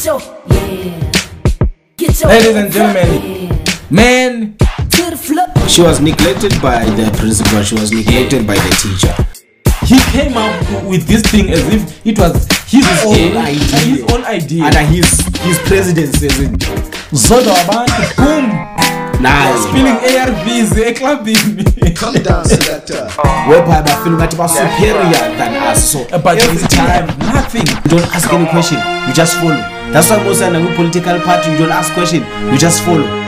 Get your yeah. Get your Ladies and gentlemen, man, to the floor. She was neglected by the principal. She was neglected by the teacher. he came up with this thing as if it was his, own own idea. his own idea. Under his his presidency, as in Zodwa Wabantu, boom, nice. spilling ARVs eklabini. Eh, Come down, selector. Whereby I feel that was superior than us. So But every this time time, nothing. don't ask any question, you just follow. That's why most of the political party you don't ask question, you just follow.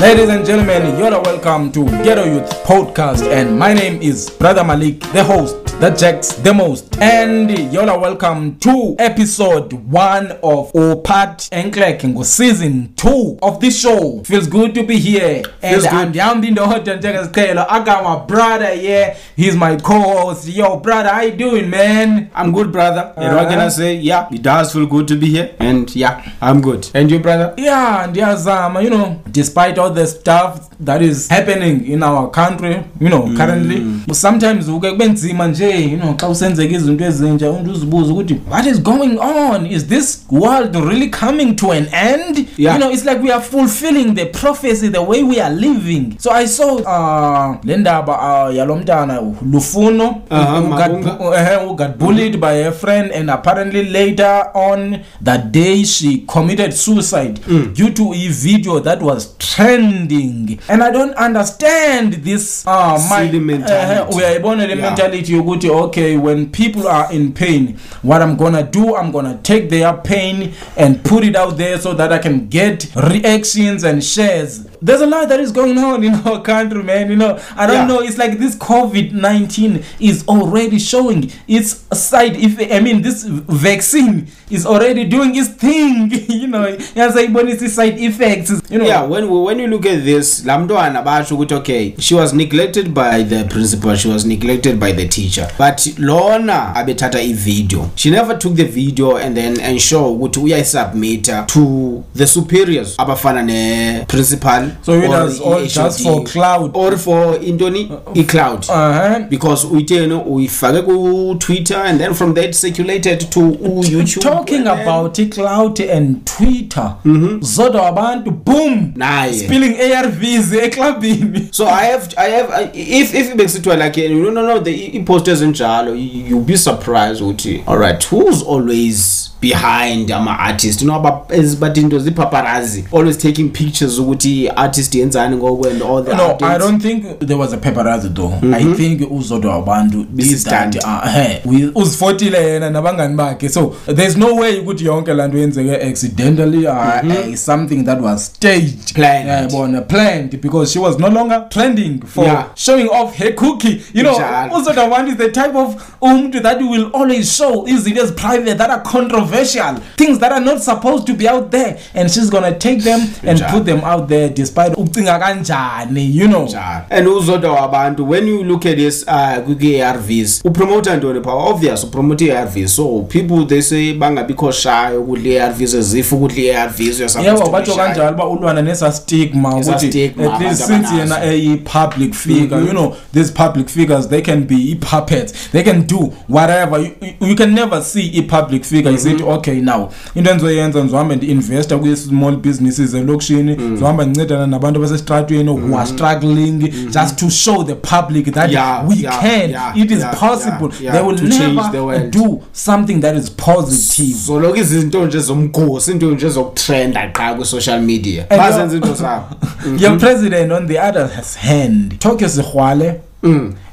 Ladies and gentlemen, you're welcome to Ghetto Youth Podcast, and my name is Brother Malik, the host that jacks the most. And you're welcome to episode one of Opat Enklek season two of this show. Feels good to be here. And. I'm Yambi in the hot and I got my brother here. He's my co-host. Yo, brother, how you doing, man? I'm good, brother. And what can I uh-huh. say? Yeah, it does feel good to be here. And yeah, I'm good. And you, brother? yeah ndiyazama you know despite all the stuff that is happening in our country you know currently. Sometimes uke kube nzima nje you know xa usenzeka izinto ezintsha umuntu uzibuza ukuthi what is going on? Is this world really coming to an end? Yeah. you know it's like we are fulfilling the prophecy the way we are living. So i saw uh le ndaba uh, yalo mntana lufuno Uh-huh, who got, uh, who got bullied by a friend and apparently later on that day she committed suicide due to a video that was and i don't understand this uh, my, Silly mentality. uh, uyayibona le Yeah. mentality yokuthi okay when people are in pain what i'm gonna do i'm gonna take their pain and put it out there so that i can get reactions and shares there's a lot that is going on in our country man you know i don't Yeah. know it's like this covid-19 is already showing its side effect i mean this vaccine is already doing its thing you know yazayibonisa side effects you know Yeah, when we, when you look at this, la mntwana basho ukuthi okay, she was neglected by the principal, she was neglected by the teacher. But lona Abetata i-video. She never took the video and then ensure ukuthi uyayisubmit to the superiors abafana ne-principal So it was all just for cloud. or for intoni i-cloud uh-huh. because uyitheni uyifake ku-twitter and then from it circulated to u-youtube talking about icloud and twitter zodwa wabantu boom Naye. spilling arvs eklabini so i have i have if if bekusithiwa like you no no the i-post ezinjalo you- you'll be surprised ukuthi alright who's always behind ama-artist you know bathi into zipaparazzi always taking pictures ukuthi i-artist yenzani ngoku and all the no updates. i don't think there was a paparazzi though i think uzodwa wabantu did This that stunt. uh, uzifotile yena nabangani bakhe so there's no way you ukuthi yonke laa nto yenzeke accidentally uh, uh, something that was staged Planned. planned because she was no longer trending for Yeah. showing off her cookie you know Njalo. uzodwa wabantu is the type of umuntu that will always show izinto ezi-private that are controversial things that are not supposed to be out there and she's gonna take them and put them out there despite ucinga kanjani you know. And uzodwa wabantu when you look at this uh kwi-arvs upromota ntoni pha obvious upromota i-arvs so people they say bangabikho shy ukudla i-arvs ezifa ukudla i-arvs yebo batsho kanjalo uba ulwana nesa stigma ukuthi at least since yena eyi-public figure you know these public figures they can be i-puppets. They can do whatever. You, you- can never see i-public figure you sithi okay now into endizoyenza ndizohambe ndi-investa kwi-small businesses elokishini ndizohamba ndincedana nabantu basestratweni who are struggling just to show the public that Yeah, we yeah, can. yeah, it is yeah, possible. yeah, yeah, they will to change the never world. do something that is positive. Zoloku izinto nje zomgosi into nje zokutrenda qa kwi-social media. And bazenza your- into zabo. Your president, on the other hand, Tokyo Sehwale,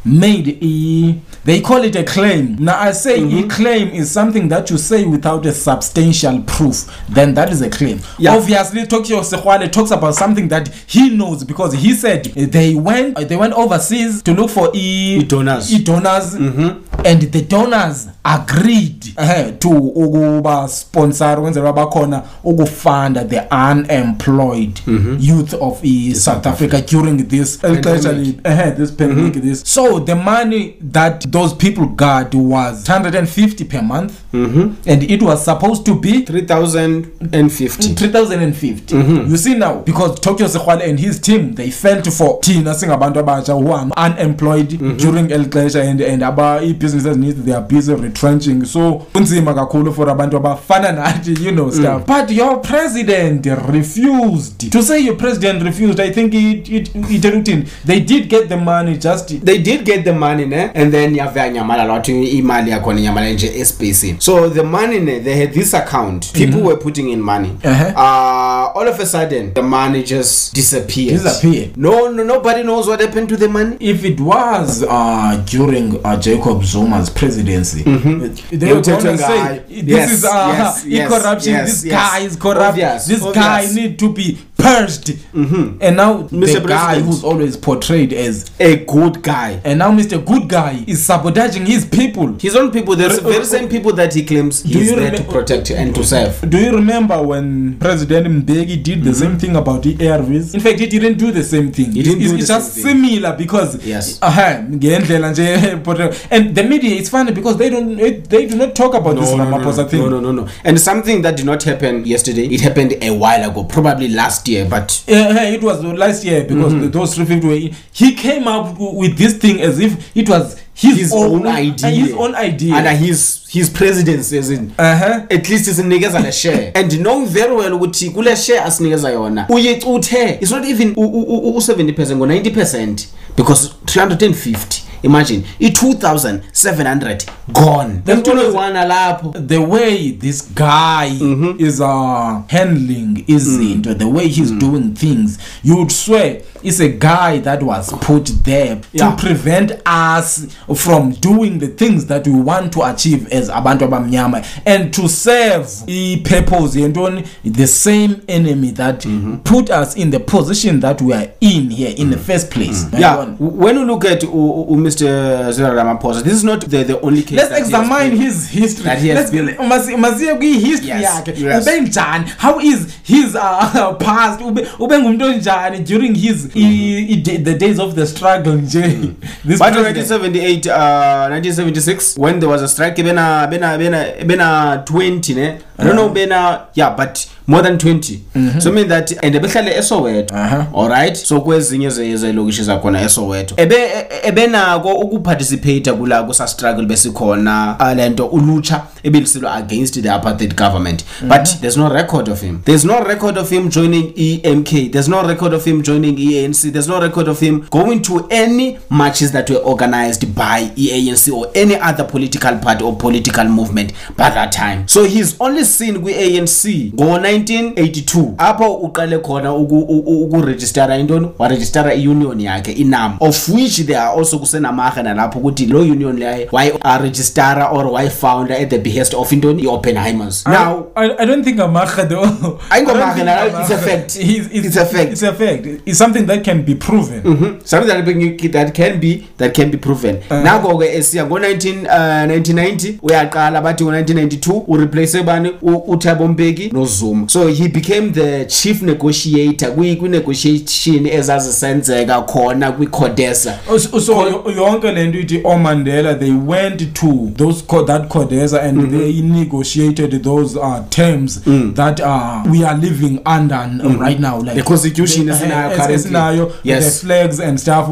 made a they call it a claim. Now i say mm-hmm. a claim is something that you say without a substantial proof then that is a claim. Yeah. obviously tokyo sexwale talks about something that he knows because he said they went they went overseas to look for e I-donors. E donors mm-hmm. And the donors agreed uh, to ukuba sponsor wenzela bakhona ukufunda the unemployed youth of i-south Africa during this especially uh, this pandemic this. So the money that those people got was 150 per month. And it was supposed to be 3050 3050 you see now because tokyo sekhwale and his team they felt for thina singabantu abatsha who are unemployed during eli xesha and, and aba ii-businesses needs they are busy retrenching. So kunzima kakhulu for abantu abafana nathi you know stuff. But your president refused. To say your president refused i think it it they did get the money just they did get the money ne? And then yavea nyamalala wathi imali yakhona inyamalala nje espacini so the money ne they had this account. People were putting in money. Uh-huh. uh, all of a sudden the money just disappeared. Disappeared. no, no nobody knows what happened to the money. If it was uh, during uh, Jacob Zuma's presidency, they They were would going to say this yes, is uh, yes, yes, corruption. yes, this yes. guy is corrupt. Obvious, this obvious. guy need to be purged. And now the Mr. guy President. who's always portrayed as a good guy and now Mr. Good Guy is sabotaging his people. his own people the very same people that he claims he's you there to remember- protect and to serve Do you remember when President Mbeki did the same thing about the ARVs? In fact, he didn't do the same thing. He didn't it's, do it's the just same thing. similar because Yes. uh ngendlela nje portray- and the media it's funny because they don't they do not talk about this no, no, no, Ramaphosa no, thing. no, no, no, no. And something that did not happen yesterday, it happened a while ago, probably last year, but Uh, it was last year because Mm-hmm. those 350 were he came up with this thing as if it was his, his own idea. uh, his own idea Under his, his presidency, as in. uh-huh. at least isinikeza le share and knowing very well ukuthi kule share asinikeza yona uyicuthe it's not even u-70 percent ngo-90 percent because 350 imagine i-2700 gone Umculo lapho the way this guy Mm-hmm. is uh handling izinto Mm. the way he's doing things you would swear it's a guy that was put there Yeah. to prevent us from doing the things that we want to achieve as abantu abamnyama and to serve i-purpose yentoni the same enemy that Mm-hmm. put us in the position that we are in here in the first place Mm. yeah when you look at uh, uh, mr Cyril ramaphosa this is not the, the only case let's examine his history. That he has Let's- masi- masiye kwi-history Yes, yakhe. Yes. ube njani? How is his uh, past? Ube ube ngumuntu onjani during his i- i- da- the days of the struggle nje? This but 1978 uh 1976 when there was a strike bena bena bena bena 20 ne i don't know bena yeah but more than 20 so mean that and ebehlale esoweto Uh-huh. all right so kwezinye zelokishi zakhona esoweto. Ebe ebenako ukuparticipate kula kusastruggle besikhona le nto ulutsha ebelisilwa against the apartheid government. But there's no record of him. There's no record of him joining EMK there's no record of him joining EANC there's no record of him going to any matches that were organized by EANC or any other political party or political movement by that time. So he's only seen kwi-ANC ngo-1982 apho uqale khona ukurejistara intoni? Warejistara i-union yakhe inam of which there are also kusenamahe nalapho ukuthi loo union leyo wayi-arejistara or wayifounder at the behest of intoni? I-oppenheimers. Now I, I don't think amarhe though. Ayingomarhe no, it's a fact. it's, It's a fact. it's a fact. It's something that can be proven. Something that, being- that can be that can be proven. Uh-huh. nako-ke esiya ngo-1990 uyaqala bathi ngo-1992 ureplace bani uthabo mbeki nozuma so he became the chief negotiator kwi- kwi-negotiation ezazisenzeka khona kwicodesa so so yo- yonke lento ithi omandela they went to those co- that codesa and Mm-hmm. they negotiated those uh, terms that uh, we are living under uh, right now like Mm. The constitution esinayo eh, esinayo, Yes. the flags and stuff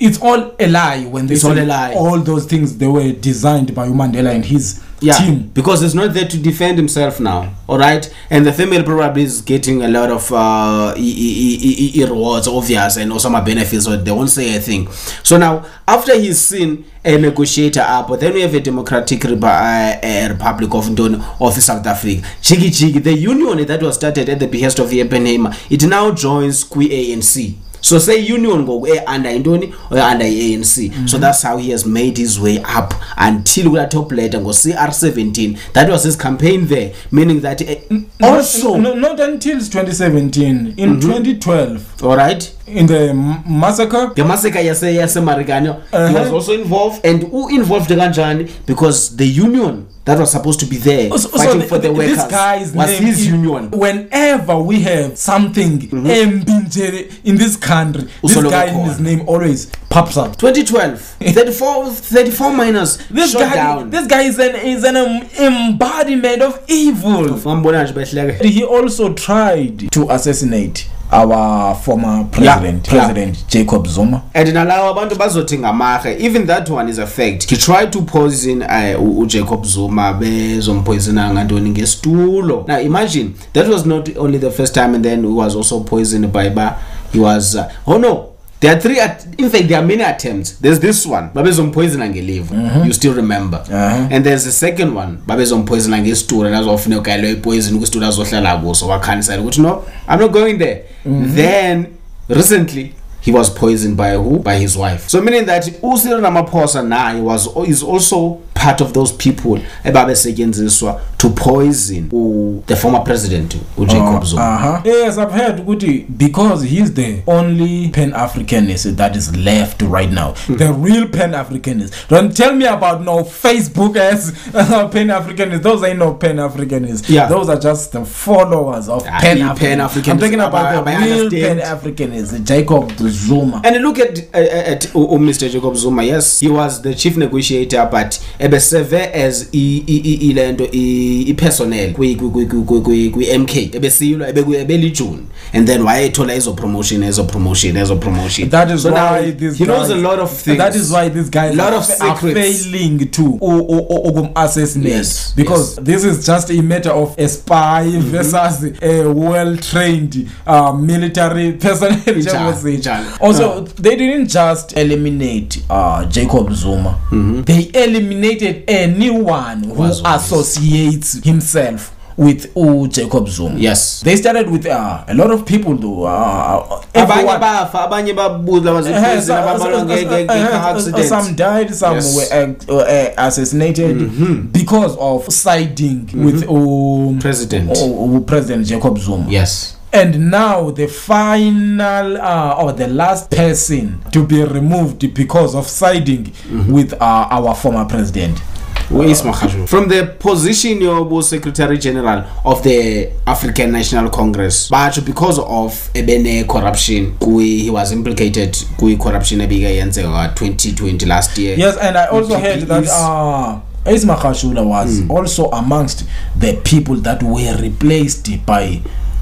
it's all a lie when they It's all a lie. all those things they were designed by umandela and his yeah team. because he's not there to defend himself now all right? And the female probably is getting a lot of uh e- e- e- rewards obvious and also my benefits so they won't say a thing. So now after he's seen a negotiator up then we have a democratic Repu- uh, uh, republic of Ntoni of south africa. Jiggy jiggy the union that was started at the behest of Oppenheimer it now joins kwi-anc so se-union ngoku e-under intoni under i-anc so that's how he has made his way up until kula top letter ngo-cr17 that was his campaign there meaning that uh, also no, not until 2017 in 2012 all right in the massacre? The massacre yase yasemarikano he Uh-huh. was also involved. And u-involved kanjani because the union that was supposed to be there So- so fighting th- for the th- workers this guy's was name his is- union. Whenever we have something embi nje in this country this guy in his name always pops up. 2012 34 34 miners this shot guy down. this guy is an is an um, embodiment of evil. He also tried to assassinate our former president yeah. president jacob zuma. And nalawo abantu bazothi ngamahe even that one is a fact. He tried to poison uh, u- ujacob zuma bezompoisona ngantoni? Ngesitulo now imagine that was not only the first time and then he was also poisoned by ba he was uh, oh no there are three at, in fact there are many attempts. There's this one babezompoisona -hmm. you still remember. Uh-huh. and there's the second one babezompoisona ngesitulo nazofuneka ukayelo ipoison kwisitulo azohlala kuso wakhanisela ukuthi no i'm not going there. Then recently he was poisoned by who? By his wife. So meaning that ucyril ramaphosa naye was is also part of those people ebabesetyenziswa to poison u, the former president ujacob zuma. uh-huh. yes i've heard ukuthi because he's the only pan-africanist that is left right now. Hmm. the real pan-africanist. Don't tell me about no facebook as uh, pan-africanist. Those ain't no pan-africanists Yeah. those are just the followers of Ah, pan-africanism pan-Africanists. i'm talking about Aba- the aba- real pan-africanist jacob zuma. And look at, uh, at uh, uh, mr jacob zuma yes he was the chief negotiator but ebeseve as i- i- i- ilento i- i-personnel kwi- kwi- kwi- kwi- kwi- kwi- kwi-mk ebesiyilwa ebeku- ebelijune and then wayethola ezo promotion ezo promotion ezo promotion. That is so now why this he knows a lot of things. That is why these guys lot of are secrets. failing to ukum assassinate. Yes, because this is just a matter of a spy Mm-hmm. versus a well-trained uh, military personnel. Also, they didn't just eliminate uh, Jacob Zuma. They eliminated anyone who Was associates associates himself with ujacob Jacob Zuma. Yes. They started with uh, a lot of people though. Uh, abanye everyone- bafa abanye Uh, uh, uh, some died some Yes. Mm-hmm. were uh, uh, assassinated because of siding with um, President. uh, uh, president jacob zuma yes and now the final uh, or the last person to be removed because of siding Mm-hmm. with uh, our former president Where is Magashule? From the position of Secretary General of the African National Congress, but because of ebene corruption, he was implicated kui corruption yenzeka 2020 last year. yes and i also heard that uh Ace Magashule was Hmm. also amongst the people that were replaced by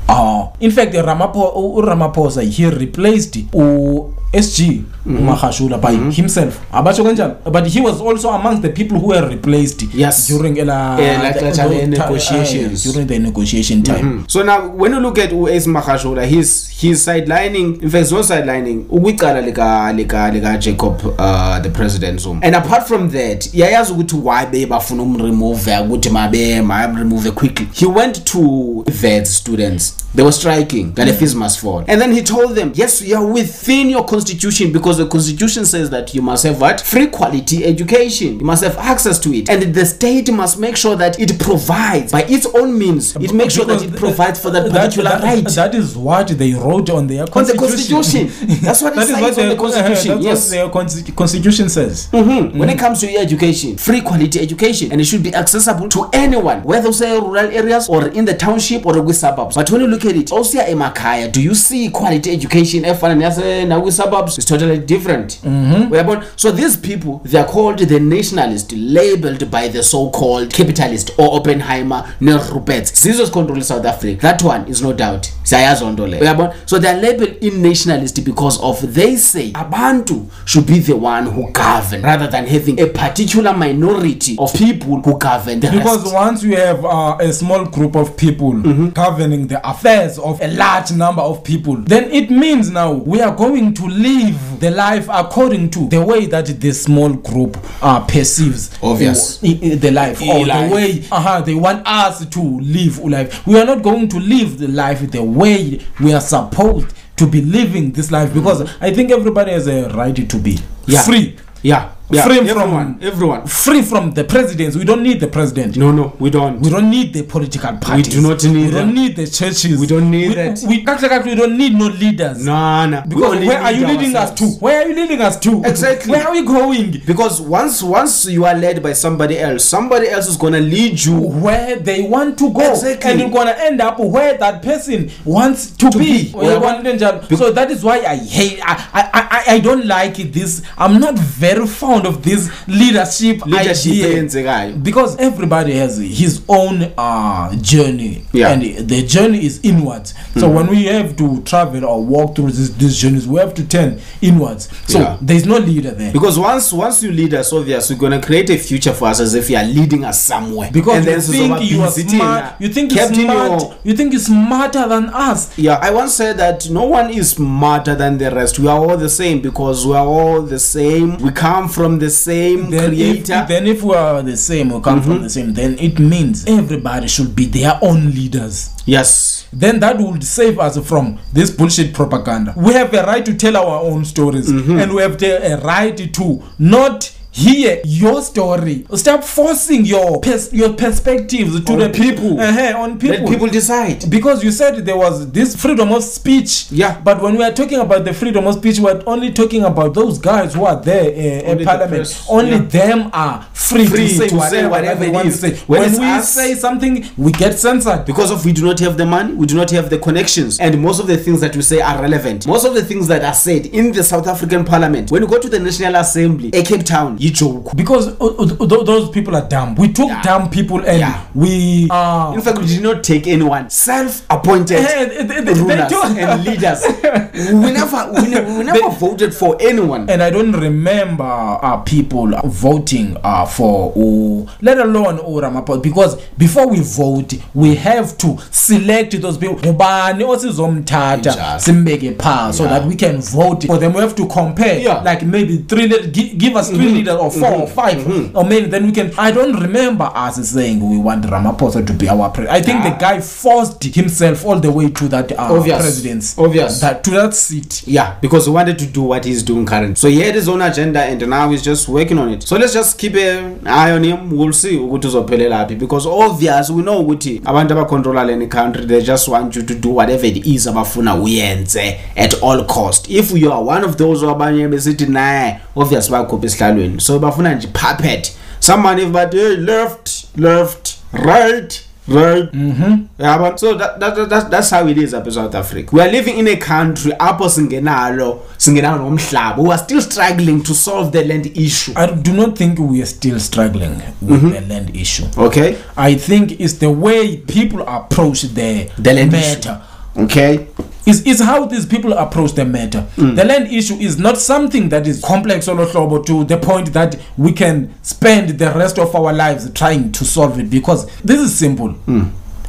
uh in fact Ramaphosa, Ramaphosa he replaced uh, SG Hmm. Makashula by himself abatsho kanjani but he was also amongst the people who were replaced Yes. during ela, yeah, like- the- the negotiations. uh, during the negotiation time So now when you look at Ace Mahashula he's he's sidelining in fact no sidelining ukwicala lika lika lika Jacob uh the president Zuma. And apart from that, yayazi ukuthi why bebafuna umremove ukuthi mabe ma remove quickly. He went to vet students. They were striking. That the fees must fall. And then he told them, yes, you are within your constitution because the constitution says that you must have what? Free quality education. You must have access to it. And the state must make sure that it provides by its own means. It makes sure that it provides for that that- particular that- right. That is what they wrote on their on the constitution. constitution. That's what it That is says what on the the constitution. That's yes. what their consti- constitution says. Mhm. When it comes to your education, free quality education, and it should be accessible to anyone, whether say rural areas or in the township or with suburbs. But when you look at it, also emakaya, do you see quality education? efana neyase- nakwi suburbs is totally different. Uyabona? So these people, they are called the nationalist, labeled by the so-called capitalist or Oppenheimer, ne Rupert. Zizo control South Africa. That one is no doubt. Siyayazi loo nto leyo. Uyabona? So they are in nationalist because of they say abantu should be the one who govern rather than having a particular minority of people who govern the Because rest. once you have uh, a small group of people Mm-hmm. governing the affairs of a large number of people, then it means now we are going to live the life according to the way that the small group uh, perceives Obvious. i- the life I- or life. the way uh-huh, they want us to live life. We are not going to live the life the way we are supposed to be living this life because mm. I think everybody has a right to be. Yeah. free. Yeah. Yeah. Free from- everyone. Everyone. Free from the presidents. We don't need the president. No, no, we don't. We don't need the political parties. We do not need We them. don't need the churches. We don't need we, that. We, kahle, we don't need no leaders. No, no. Because where are you leading us to? Where are you leading us to? Exactly. Where are we going? Because once once you are led by somebody else, somebody else is gonna lead you Where they want to go, Exactly. and you're gonna end up where that person wants to, To be. be. So that is why I hate. I, I I I don't like this. I'm not very fond of this leadership, leadership idea. because everybody has his own uh, journey Yeah. and the journey is inwards so when we have to travel or walk through this, these journeys we have to turn inwards so Yeah. there's no leader there because once once you lead us obvious we're gonna create a future for us as if you are leading us somewhere because and you think you are smart you think you're smart your- you think you're smarter than us Yeah, I once said that no one is smarter than the rest. We are all the same because we are all the same. We come from the same then if, creator. Mm-hmm. then if we are the same we come from the same then it means everybody should be their own leaders yes. then that would save us from this bullshit propaganda. We have a right to tell our own stories, Mm-hmm. and we have the, a right to not hear your story. Stop forcing your pers- your perspectives to On the people. Uh-huh, on people. Let people decide. because you said there was this freedom of speech. Yeah. But when we are talking about the freedom of speech, we're only talking about those guys who are there uh, in the parliament. press, Only yeah. them are free, Free to say to whatever, whatever they want to say. When When, we us- say something, we get censored. Because of we do not have the money, we do not have the connections, and most of the things that we say are relevant. Most of the things that are said in the South African Parliament, when you go to the National Assembly, a Cape Town, you joke. because uh, uh, those people are dumb we took Yeah. dumb people and Yeah. we uh In fact, we did not take anyone. Self-appointed they- they- they rulers do- and leaders. we never, we, ne- we never voted for anyone. and I don't remember uh, people voting uh, for uh, let alone uh, Ramaphosa because before we vote we have to select those people ubani osizomthatha Injalo. simbeke pha so Yeah. that we can vote for them we have to compare Yeah. like maybe three lead- give us 3 leaders or 4 or 5 or maybe then we can I don't remember us saying we want Ramaphosa to be our president I think Yeah. the guy forced himself all the way to that uh, Obvious. presidency Obvious. that to that seat Yeah, because he wanted to do what he's doing currently. So he had his own agenda and now he's just working on it. So let's just keep an eye on him. We'll see ukuthi uzophelela laphi because obvious we know ukuthi abantu abacontrola leni country they just want you to do whatever it is abafuna uyenze at all cost. If you are one of those abanye besithi naye obvious bakhupha esihlalweni. So bafuna nje puppet. Someone if but hey, left, left, right, right. mhm Yeah, but so that, that, that, that, that's how it is up in South Africa. We are living in a country apho singenalo singenalo nomhlaba. We are still struggling to solve the land issue. I do not think we are still struggling with Mm-hmm. the land issue. Okay? I think it's the way people approach the, The land matter. Okay? It's, it's how these people approach the matter. Mm. The land issue is not something that is complex or not global to the point that we can spend the rest of our lives trying to solve it because this is simple.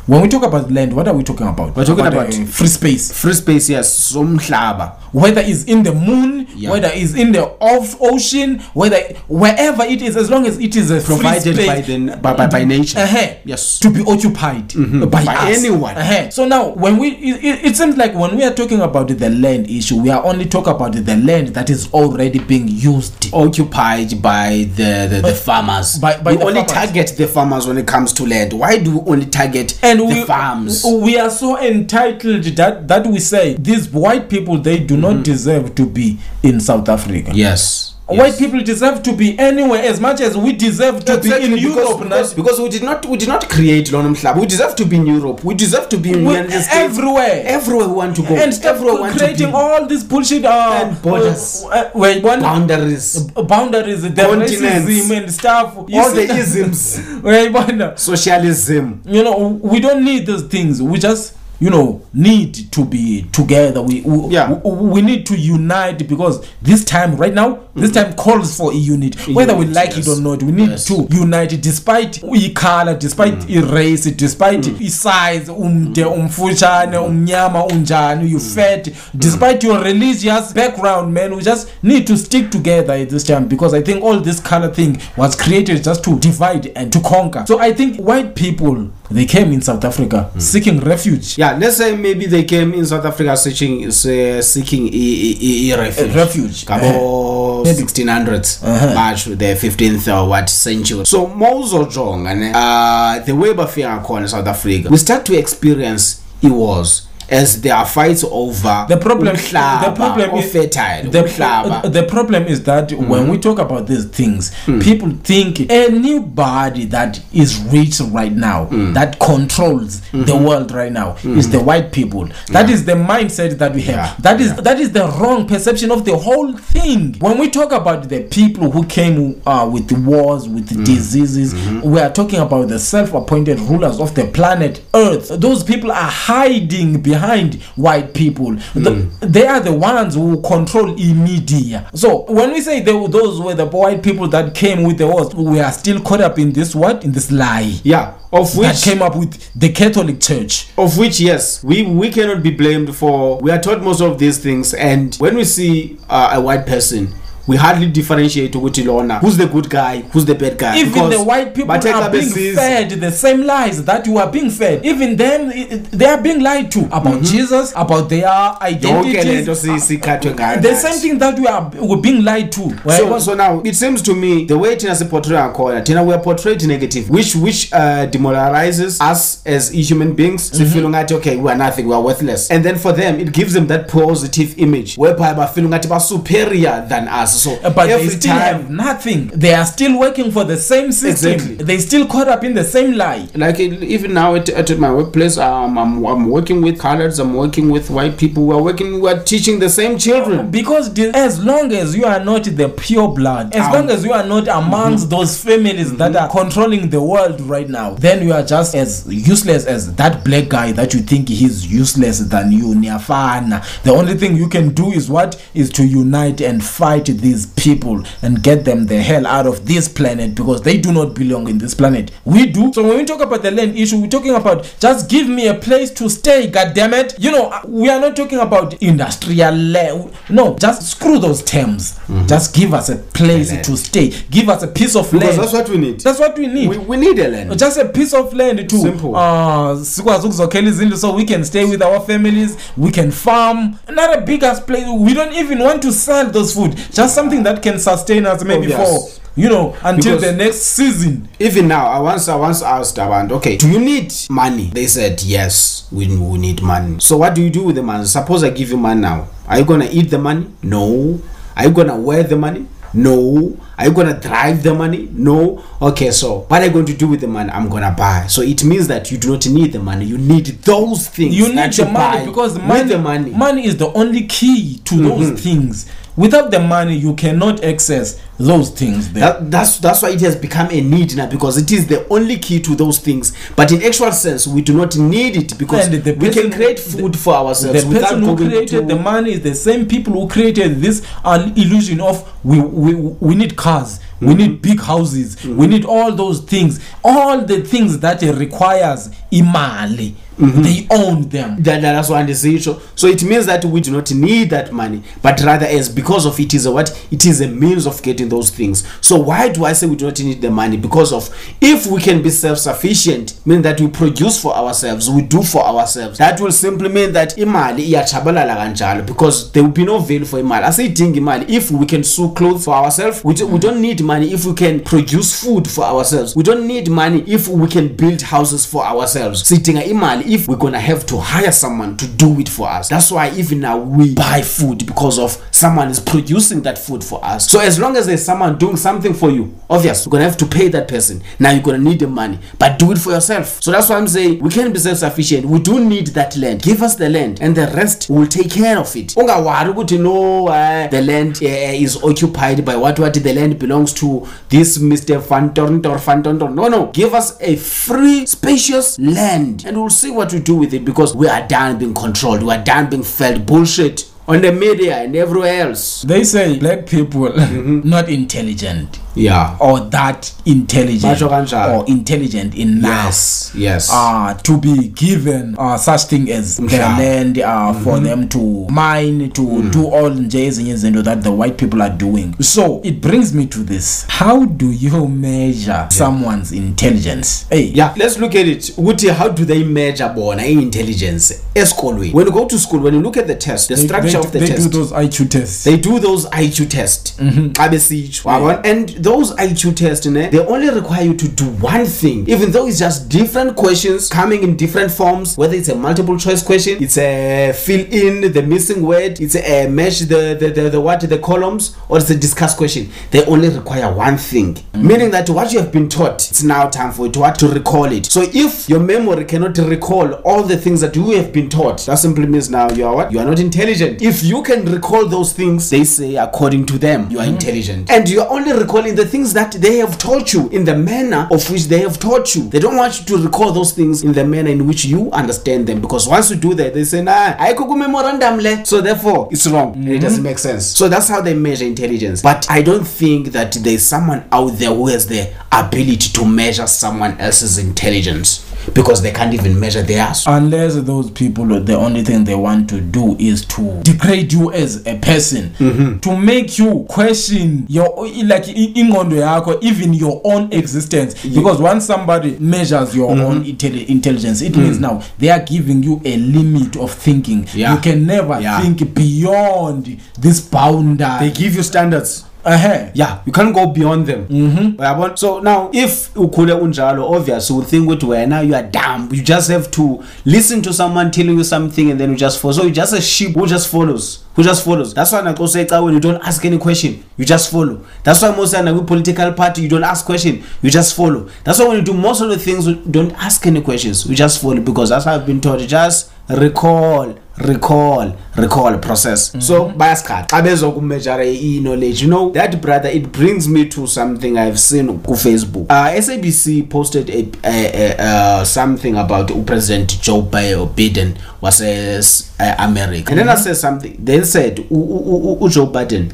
When we talk about land, what are we talking about? We're talking about- uh, free space. Free space yes, somhlaba. whether it's in the moon Yeah. whether it's in the off ocean whether wherever it is as long as it is Provided space, by the- by- by- by nature. uh-huh, Yes. to be occupied by, By us. anyone. uh-huh. so now when we it, it, seems like when we are talking about the land issue we are only talking about the land that is already being used Occupied by the, the, the farmers. by- by we only farmers. target the farmers when it comes to land. Why do we only target and the we, farms? we are so entitled that that we say these white people they do Mm-hmm. not deserve to be in south africa Yes. White people deserve to be anywhere as much as we deserve to Exactly, be in because, europe because, because we did not we did not create Lona Mhlaba. We deserve to be in Europe. We deserve to be in We- United States. everywhere. Everywhere we want to go. and everywhere we want to be. all this bullshit uh, And borders. uh, uh, wait, one boundaries. boundaries the racism and stuff You all the isms. Wait, one, Socialism. you know we don't need those things we just you know need to be together. We we, Yeah. we, we need to unite because this time right now this mm-hmm. time calls for a unit whether we like yes. it or not we need Yes. to unite despite i-color despite mm. i-race despite mm. i-size umde mm. umfushane umnyama unjani you fat despite your religious background man we just need to stick together at this time because i think all this color thing was created just to divide and to conquer. So i think white people they came in south africa seeking refuge. Yeah, let's say maybe they came in South Africa searching, uh, seeking e, e, e refuge. Refuge. Kabo Maybe. 1600s, Uh-huh. March the 15th or what century. So Mozojonga, ne, uh, the way bafika khona South Africa, we start to experience e-wars as there are fights over the problem the problem is fertile the, uh, the problem is that mm-hmm. when we talk about these things hmm. people think anybody that is rich right now hmm. that controls the mm-hmm. world right now hmm. is the white people. That is the mindset that we have. Yeah. that is that is the wrong perception of the whole thing. When we talk about the people who came uh, with wars with diseases mm-hmm. we are talking about the self-appointed rulers of the planet earth. Those people are hiding behind white people. The- they are the ones who control media. So when we say they, those were the white people that came with the wars we are still caught up in this what? In this lie. Yeah of that which came up with the catholic church. Of which yes we we cannot be blamed for we are taught most of these things. And when we see uh, a white person we hardly differentiate ukuthi lona who's the good guy who's the bad guy? Even Because the white people are being fed the same lies that you are being fed. Even them they are being lied to about jesus about their identities. ngayo the same thing that we are we're being lied to. So, so now it seems to me the way thina siportray ngakhona thina we are portrayed negative which which uh, demoralizes us as human beings. Sifeel ngathi okay we are nothing we are worthless. And then for them it gives them that positive image. Whereby bafeel ba superior than us so but they still have nothing. They are still working for the same system. Exactly. they still caught up in the same lie. Like even now at, at my workplace um, I'm, I'm working with coloreds i'm working with white people. We're working we're teaching the same children. Because the, as long as you are not the pure blood as Um, long as you are not amongst those families that are controlling the world right now then you are just as useless as that black guy that you think he's useless than you the only thing you can do is what? Is to unite and fight these people and get them the hell out of this planet because they do not belong in this planet. We do. So when we talk about the land issue we're talking about just give me a place to stay god damn it you know uh, we are not talking about industrial land no just screw those terms. Just give us a place Land. to stay. Give us a piece of because land. that's what we need. That's what we need. We, we need a land. Just a piece of land to Simple. uh sikwazi ukuzokhela izindlu so we can stay with our families we can farm. Not a big ass place. We don't even want to sell those food. Just something that can sustain us maybe Oh, yes. for you know until Because- the next season. even now i once i once asked abantu okay do you need money? They said yes we, we need money. So what do you do with the money? Suppose i give you money now. Are you gonna eat the money? No. Are you gonna wear the money? No. Are you gonna drive the money? No. Okay so what are you going to do with the money? I'm gonna buy. So it means that you do not need the money. You need those things you need the you money because money, the money Mm-hmm. money is the only key to those things without the money you cannot access those things there That, that's that's why it has become a need now because it is the only key to those things. But in actual sense, we do not need it because the we can create food for ourselves the without person who created the money is the same people who created this uh, illusion of we, we we need cars we Mm-hmm. need big houses we need all those things all the things that requires imali Mm-hmm. they own them that, that's one decision. So it means that we do not need that money, but rather as because of it is a what it is a means of getting those things. So why do I say we do not need the money? Because of if we can be self-sufficient, mean that we produce for ourselves, we do for ourselves. That will simply mean that imali iyachabalala kanjalo because there will be no value for imali. Asiyidingi imali if we can sew clothes for ourselves. We, we don't need money if we can produce food for ourselves. We don't need money if we can build houses for ourselves. Sidinga imali if we're gonna have to hire someone to do it for us. That's why even now we buy food because of someone is producing that food for us. So as long as there's someone doing something for you, obvious, you're gonna have to pay that person. Now you're gonna need the money, but do it for yourself. So that's why I'm saying we can be self-sufficient. We do need that land. Give us the land, and the rest will take care of it. Ungawari ukuthi no, uh, the land uh, is occupied by what what the land belongs to this Mr. Fantontor Fantontor. No, no. Give us a free, spacious land, and we'll see what we do with it because we are done being controlled. We are done being fed bullshit on the media and everywhere else. they say black people Mm-hmm. not intelligent Yeah. or that intelligent. Or intelligent enough Yes. Yes. uh, to be given uh, such thing as the Umhlaba. land uh, for them to mine to do all nje ezinye izinto that the white people are doing. So it brings me to this. How do you measure someone's intelligence? Hey. Yeah let's look at it. Ukuthi how do they measure bona i-intelligence esikolweni? When you go to school when you look at the test the they, structure they, of the they test do those IQ tests. they do those IQ tests. Xa besitsho. Wabona and those IQ tests, ne, they only require you to do one thing, even though it's just different questions coming in different forms. Whether it's a multiple choice question, it's a fill in the missing word, it's a match the the, the, the what the columns, or it's a discuss question. They only require one thing, mm. meaning that what you have been taught, it's now time for you to to recall it. So if your memory cannot recall all the things that you have been taught, that simply means now you are what you are not intelligent. If you can recall those things, they say according to them you are mm. intelligent, and you are only recalling the things that they have taught you in the manner of which they have taught you. They don't want you to recall those things in the manner in which you understand them because once you do that, they say nah, memorandum le. So therefore, it's wrong. and It doesn't make sense. So that's how they measure intelligence. But I don't think that there's someone out there who has the ability to measure someone else's intelligence because they can't even measure theirs. unless those people the only thing they want to do is to degrade you as a person Mm-hmm. to make you question your like i- ingqondo yakho even your own existence because once somebody measures your Mm-hmm. own intelli- intelligence it means now they are giving you a limit of thinking Mm. Yeah. you can never Yeah. think beyond this boundary They give you standards. Uh-huh. yeah you can't go beyond them. Mm-hmm. so now if ukhule unjalo obviously you think ukuthi wena you are dumb. You just have to listen to someone telling you something and then you just follow. So you just a sheep who just follows who just follows. That's why naxose ecaweni you don't ask any question. You just follow. That's why most of the political party you don't ask question. You just follow. That's why when you do most of the things you don't ask any questions. You just follow because that's how i've been taught. Just recall recall recall process. So bayasikhathi xa bezokumejare i-knowledge you know that brother it brings me to something i've seen kufacebook. Uh, sabc posted a, a, a, uh, something about upresident joe Bi- biden wase-america and then i said something they said ujoe biden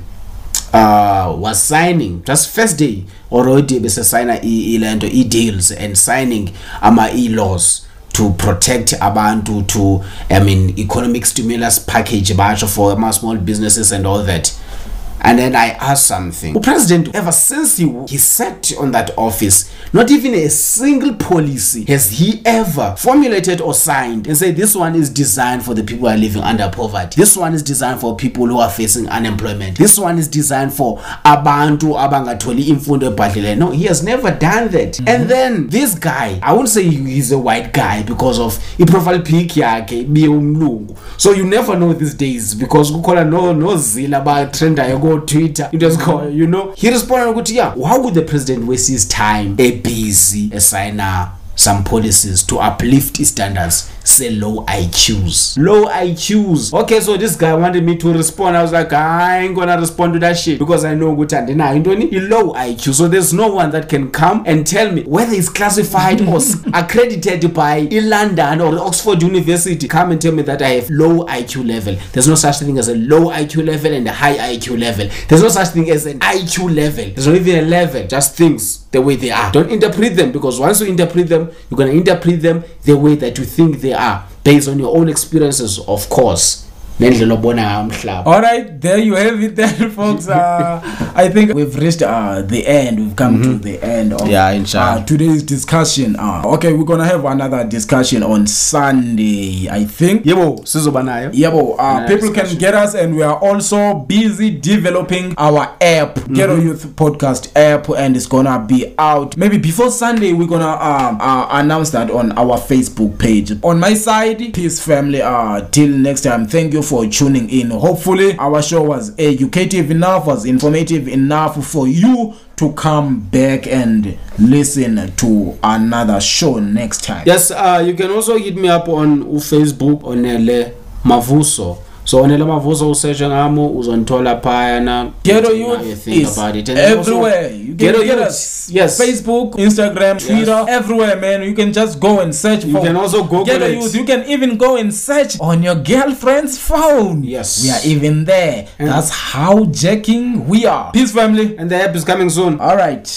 uh was signing just first day already besesayina ile nto i-deals and signing ama e-laws to protect abantu to i mean economic stimulus package for small businesses and all that and then i asked something. President ever since he, he sat on that office not even a single policy has he ever formulated or signed and say this one is designed for the people who are living under poverty. This one is designed for people who are facing unemployment. This one is designed for abantu abangatholi imfundo ebhadlileyo no he has never done that. And then this guy i won't say he's a white guy because of i-profile pic yakhe ibiye umlungu. So you never know these days because kukhona no nozila abatrendayo ko-twitter into ezikhoyo you know. He responded ukuthi yeah why would the president waste his time? Ebusy esayina some policies to uplift standards say low iqs low iqs okay so this guy wanted me to respond. I was like i ain't gonna respond to that shit because i know ukuthi andinayo intoni i-low iq so there's no one that can come and tell me whether it's classified or accredited by i-london or oxford university. Come and tell me that i have low iq level. There's no such thing as a low iq level and a high iq level. There's no such thing as an iq level. There's not even a level just things the way they are. Don't interpret them because once you interpret them you're going to interpret them the way that you think they are based on your own experiences of course nendlela obona umhlaba All right, there you have it, then, folks. Uh, I think we've reached uh, the end. We've come to the end of. Yeah, inshallah. uh, today's discussion. Uh, okay, we're gonna have another discussion on Sunday. I think. yebo sizoba nayo Yeah, but, uh, Yeah, people can get us, and we are also busy developing our app, Mm-hmm. Ghetto Youth Podcast app, and it's gonna be out maybe before Sunday. We're gonna um, uh, announce that on our Facebook page. On my side, peace, family. Uh, till next time, thank you for tuning in. Hopefully, our show was educative enough, was informative enough for you to come back and listen to another show next time. yes uh, you can also hit me up on ufacebook onele mavuso so onele mavuso usearche ngamo uzondithola phayana Ghetto Youth is about it. And then also- everywhere. You can Ghetto get Youth, us. yes. Facebook, Instagram, Twitter, everywhere, man. You can just go and search You for. can also Google Ghetto it. Youth. You can even go and search on your girlfriend's phone. Yes. we are even there. And- That's how jacking we are. Peace, family. and the app is coming soon All right.